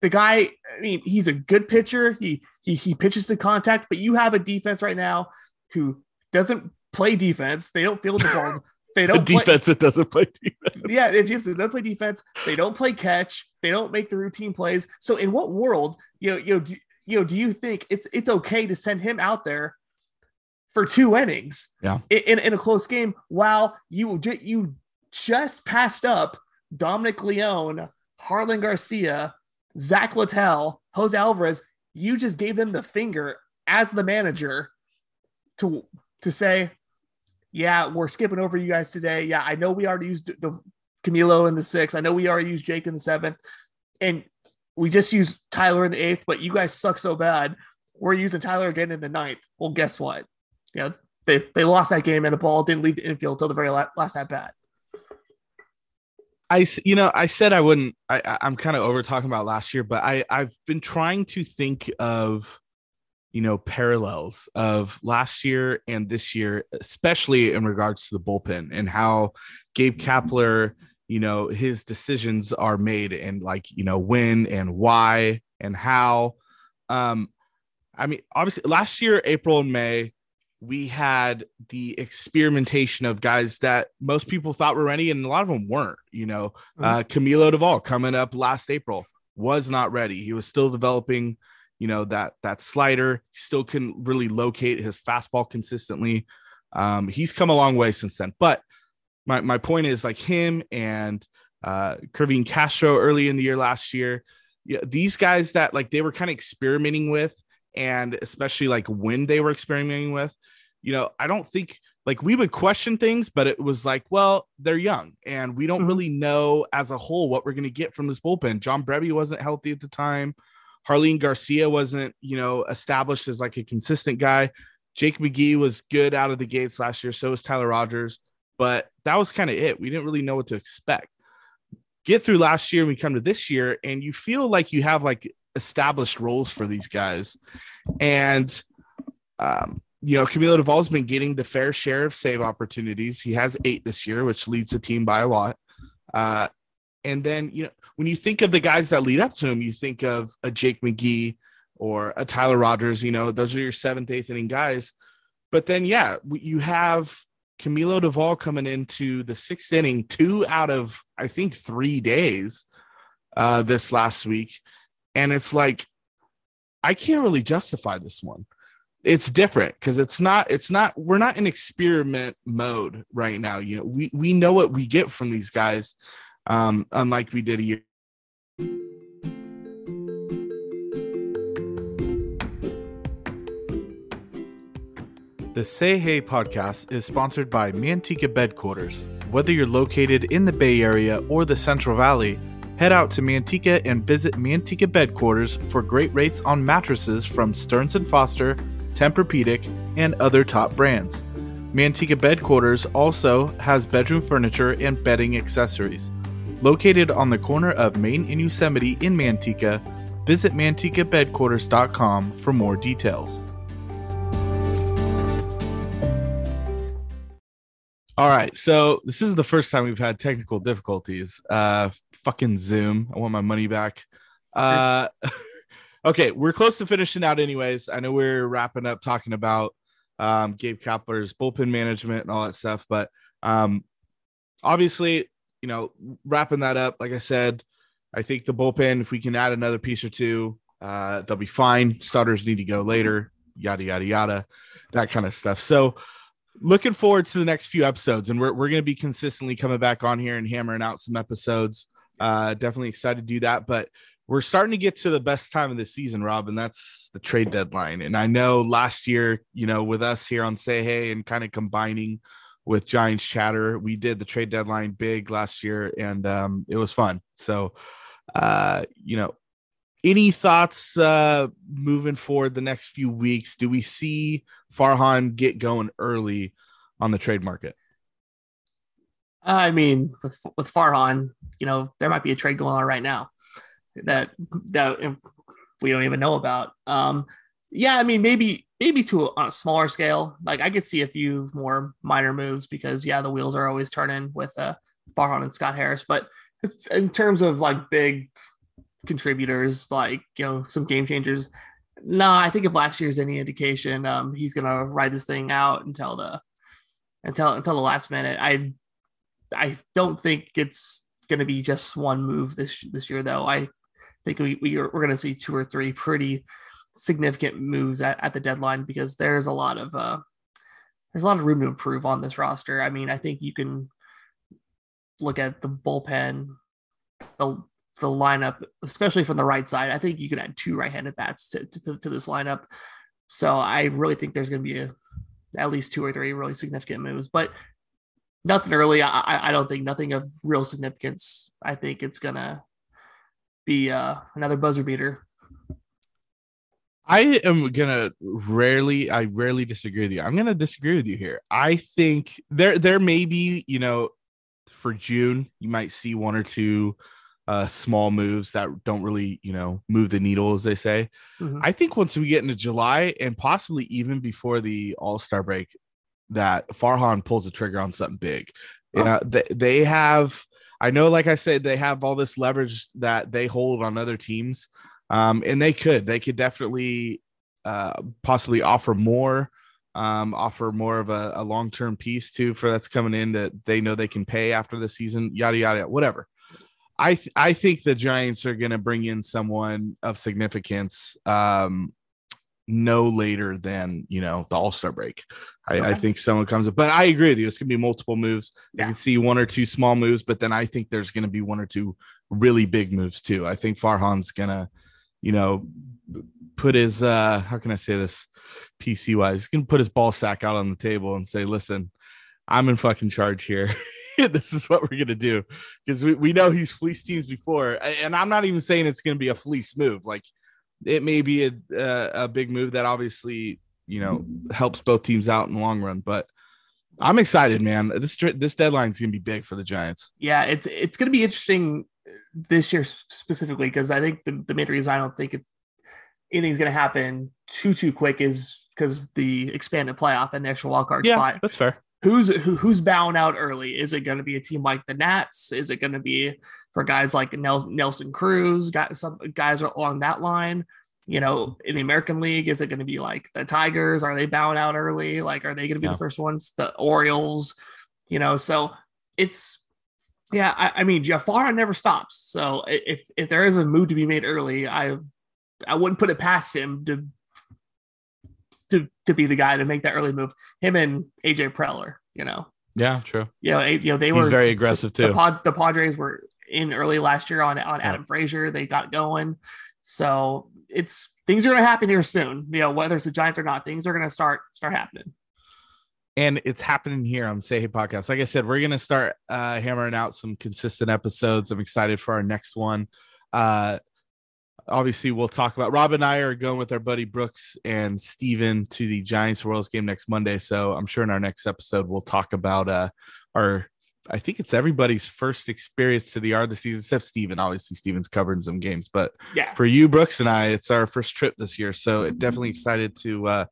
The guy, I mean, he's a good pitcher. He he he pitches to contact, but you have a defense right now who doesn't play defense. They don't field the ball. They don't play, defense that doesn't play defense. yeah, if you have to don't play defense, they don't play catch, they don't make the routine plays. So in what world, you know, you know, do, you know, do you think it's it's okay to send him out there for two innings? Yeah. in, in, a close game while you you just passed up Dominic Leone, Jarlin Garcia, Zach Littell, Jose Alvarez. You just gave them the finger as the manager to to say, yeah, we're skipping over you guys today. Yeah, I know we already used the Camilo in the sixth. I know we already used Jake in the seventh, and we just used Tyler in the eighth. But you guys suck so bad. We're using Tyler again in the ninth. Well, guess what? Yeah, they they lost that game and a ball didn't leave the infield till the very la- last at bat. I you know, I said I wouldn't. I- I'm kind of over talking about last year, but I, I've been trying to think of, you know, parallels of last year and this year, especially in regards to the bullpen and how Gabe Kapler, you know, his decisions are made and like, you know, when and why and how. Um, I mean, obviously, last year, April and May, we had the experimentation of guys that most people thought were ready, and a lot of them weren't. You know, uh, Camilo Doval coming up last April was not ready. He was still developing, you know, that that slider. He still couldn't really locate his fastball consistently. Um, he's come a long way since then. But my my point is like him and uh Kervin Castro early in the year last year. Yeah, these guys that like they were kind of experimenting with, and especially like when they were experimenting with, you know, I don't think like we would question things, but it was like, well, they're young and we don't Mhm. really know as a whole what we're going to get from this bullpen. John Brebbia wasn't healthy at the time. Jarlin Garcia wasn't, you know, established as like a consistent guy. Jake McGee was good out of the gates last year. So was Tyler Rogers, but that was kind of it. We didn't really know what to expect. Get through last year and we come to this year, and you feel like you have like established roles for these guys. And um, you know, Camilo Doval's been getting the fair share of save opportunities. He has eight this year, which leads the team by a lot. Uh, and then you know when you think of the guys that lead up to him, you think of a Jake McGee or a Tyler Rogers. You know, those are your seventh, eighth inning guys. But then, yeah, you have Camilo Doval coming into the sixth inning, two out of I think three days uh, this last week, and it's like I can't really justify this one. It's different because it's not. It's not. We're not in experiment mode right now. You know, we we know what we get from these guys, um, unlike we did a year. The Say Hey podcast is sponsored by Manteca Bed Quarters. Whether you're located in the Bay Area or the Central Valley, head out to Manteca and visit Manteca Bed Quarters for great rates on mattresses from Stearns & Foster, Tempur-Pedic, and other top brands. Manteca Bed Quarters also has bedroom furniture and bedding accessories. Located on the corner of Main and Yosemite in Manteca, visit mantecabedquarters.com for more details. All right, so this is the first time we've had technical difficulties. Uh, fucking Zoom. I want my money back. Uh, okay, we're close to finishing out, anyways. I know we're wrapping up talking about um, Gabe Kapler's bullpen management and all that stuff, but um, obviously, you know, wrapping that up. Like I said, I think the bullpen, if we can add another piece or two, uh, they'll be fine. Starters need to go later. Yada yada yada, that kind of stuff. So looking forward to the next few episodes, and we're we're going to be consistently coming back on here and hammering out some episodes. Uh, definitely excited to do that, but we're starting to get to the best time of the season, Rob, and that's the trade deadline. And I know last year, you know, with us here on Say Hey and kind of combining with Giants chatter, we did the trade deadline big last year, and um, it was fun. So, uh, you know, any thoughts uh, moving forward the next few weeks? Do we see Farhan get going early on the trade market? I mean, with, with Farhan, you know, there might be a trade going on right now that that we don't even know about. Um, yeah, I mean, maybe maybe to a, on a smaller scale. Like I could see a few more minor moves because yeah, the wheels are always turning with uh, Farhan and Scott Harris. But in terms of like big contributors, like you know, some game changers, no, I think if last year's any indication, um, he's gonna ride this thing out until the until until the last minute. I I don't think it's gonna be just one move this this year, though. I think we, we are, we're gonna see two or three pretty significant moves at, at the deadline because there's a lot of uh there's a lot of room to improve on this roster. I mean, I think you can look at the bullpen, the the lineup, especially from the right side. I think you can add two right-handed bats to, to, to this lineup. So I really think there's going to be a, at least two or three really significant moves, but nothing early. I, I don't think nothing of real significance. I think it's going to be uh, another buzzer beater. I am gonna rarely, I rarely disagree with you. I'm gonna disagree with you here. I think there, there may be, you know, for June, you might see one or two uh, small moves that don't really, you know, move the needle, as they say. Mm-hmm. I think once we get into July and possibly even before the All Star break, that Farhan pulls the trigger on something big. Oh. Yeah, they, they have. I know, like I said, they have all this leverage that they hold on other teams, um, and they could, they could definitely, uh, possibly offer more, um, offer more of a, a long term piece too for that's coming in that they know they can pay after the season, yada yada, whatever. I th- I think the Giants are going to bring in someone of significance um, no later than you know the All Star break. I, okay. I, think someone comes up, but I agree with you. It's going to be multiple moves. Yeah. I can see one or two small moves, but then I think there's going to be one or two really big moves too. I think Farhan's going to, you know, put his uh how can I say this PC wise? He's going to put his ball sack out on the table and say, "Listen, I'm in fucking charge here." this is what we're gonna do because we, we know he's fleeced teams before, and I'm not even saying it's gonna be a fleece move. Like it may be a a, a big move that obviously you know helps both teams out in the long run, but. I'm excited, man. This this deadline is gonna be big for the Giants. Yeah, it's it's gonna be interesting this year specifically because I think the, the main reason I don't think it's anything's gonna happen too too quick is because the expanded playoff and the extra wild card yeah, spot. That's fair who's who, who's bowing out early? Is it going to be a team like the Nats? Is it going to be for guys like Nelson Cruz? Got some guys along that line. You know, in the American League, is it going to be like the Tigers? Are they bowing out early? Like, are they going to be yeah. the first ones? The Orioles, you know. So it's yeah. I, I mean, Jafar never stops. So if if there is a move to be made early, I I wouldn't put it past him to to to be the guy to make that early move. Him and AJ Preller, you know. Yeah, true. You know, you know they He's were very aggressive too. The, Pod, the Padres were in early last year on on Adam yeah. Frazier. They got going, so it's things are going to happen here soon. You know, whether it's the Giants or not, things are going to start start happening. And it's happening here on Say Hey Podcast. Like I said, we're going to start uh, hammering out some consistent episodes. I'm excited for our next one. Uh, obviously we'll talk about Rob and I are going with our buddy Brooks and Steven to the Giants Royals game next Monday. So I'm sure in our next episode we'll talk about uh our I think it's everybody's first experience to the yard this season, except Steven. Obviously, Steven's covering some games, but yeah, for you, Brooks and I, it's our first trip this year. So definitely excited to uh,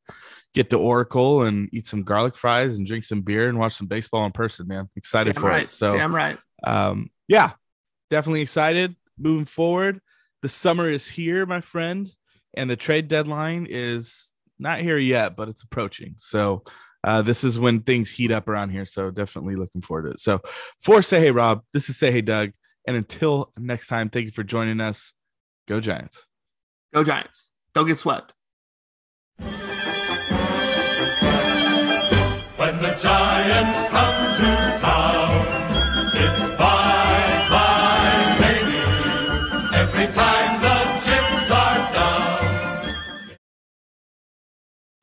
get to Oracle and eat some garlic fries and drink some beer and watch some baseball in person, man. Excited Damn for right. it. So Damn right. Um, yeah, definitely excited moving forward the summer is here, my friend, and the trade deadline is not here yet, but it's approaching. So uh, this is when things heat up around here. So definitely looking forward to it. So for Say Hey Rob, this is Say Hey Doug. And until next time, thank you for joining us. Go Giants. Go Giants. Don't get swept. When the Giants come to town, it's bye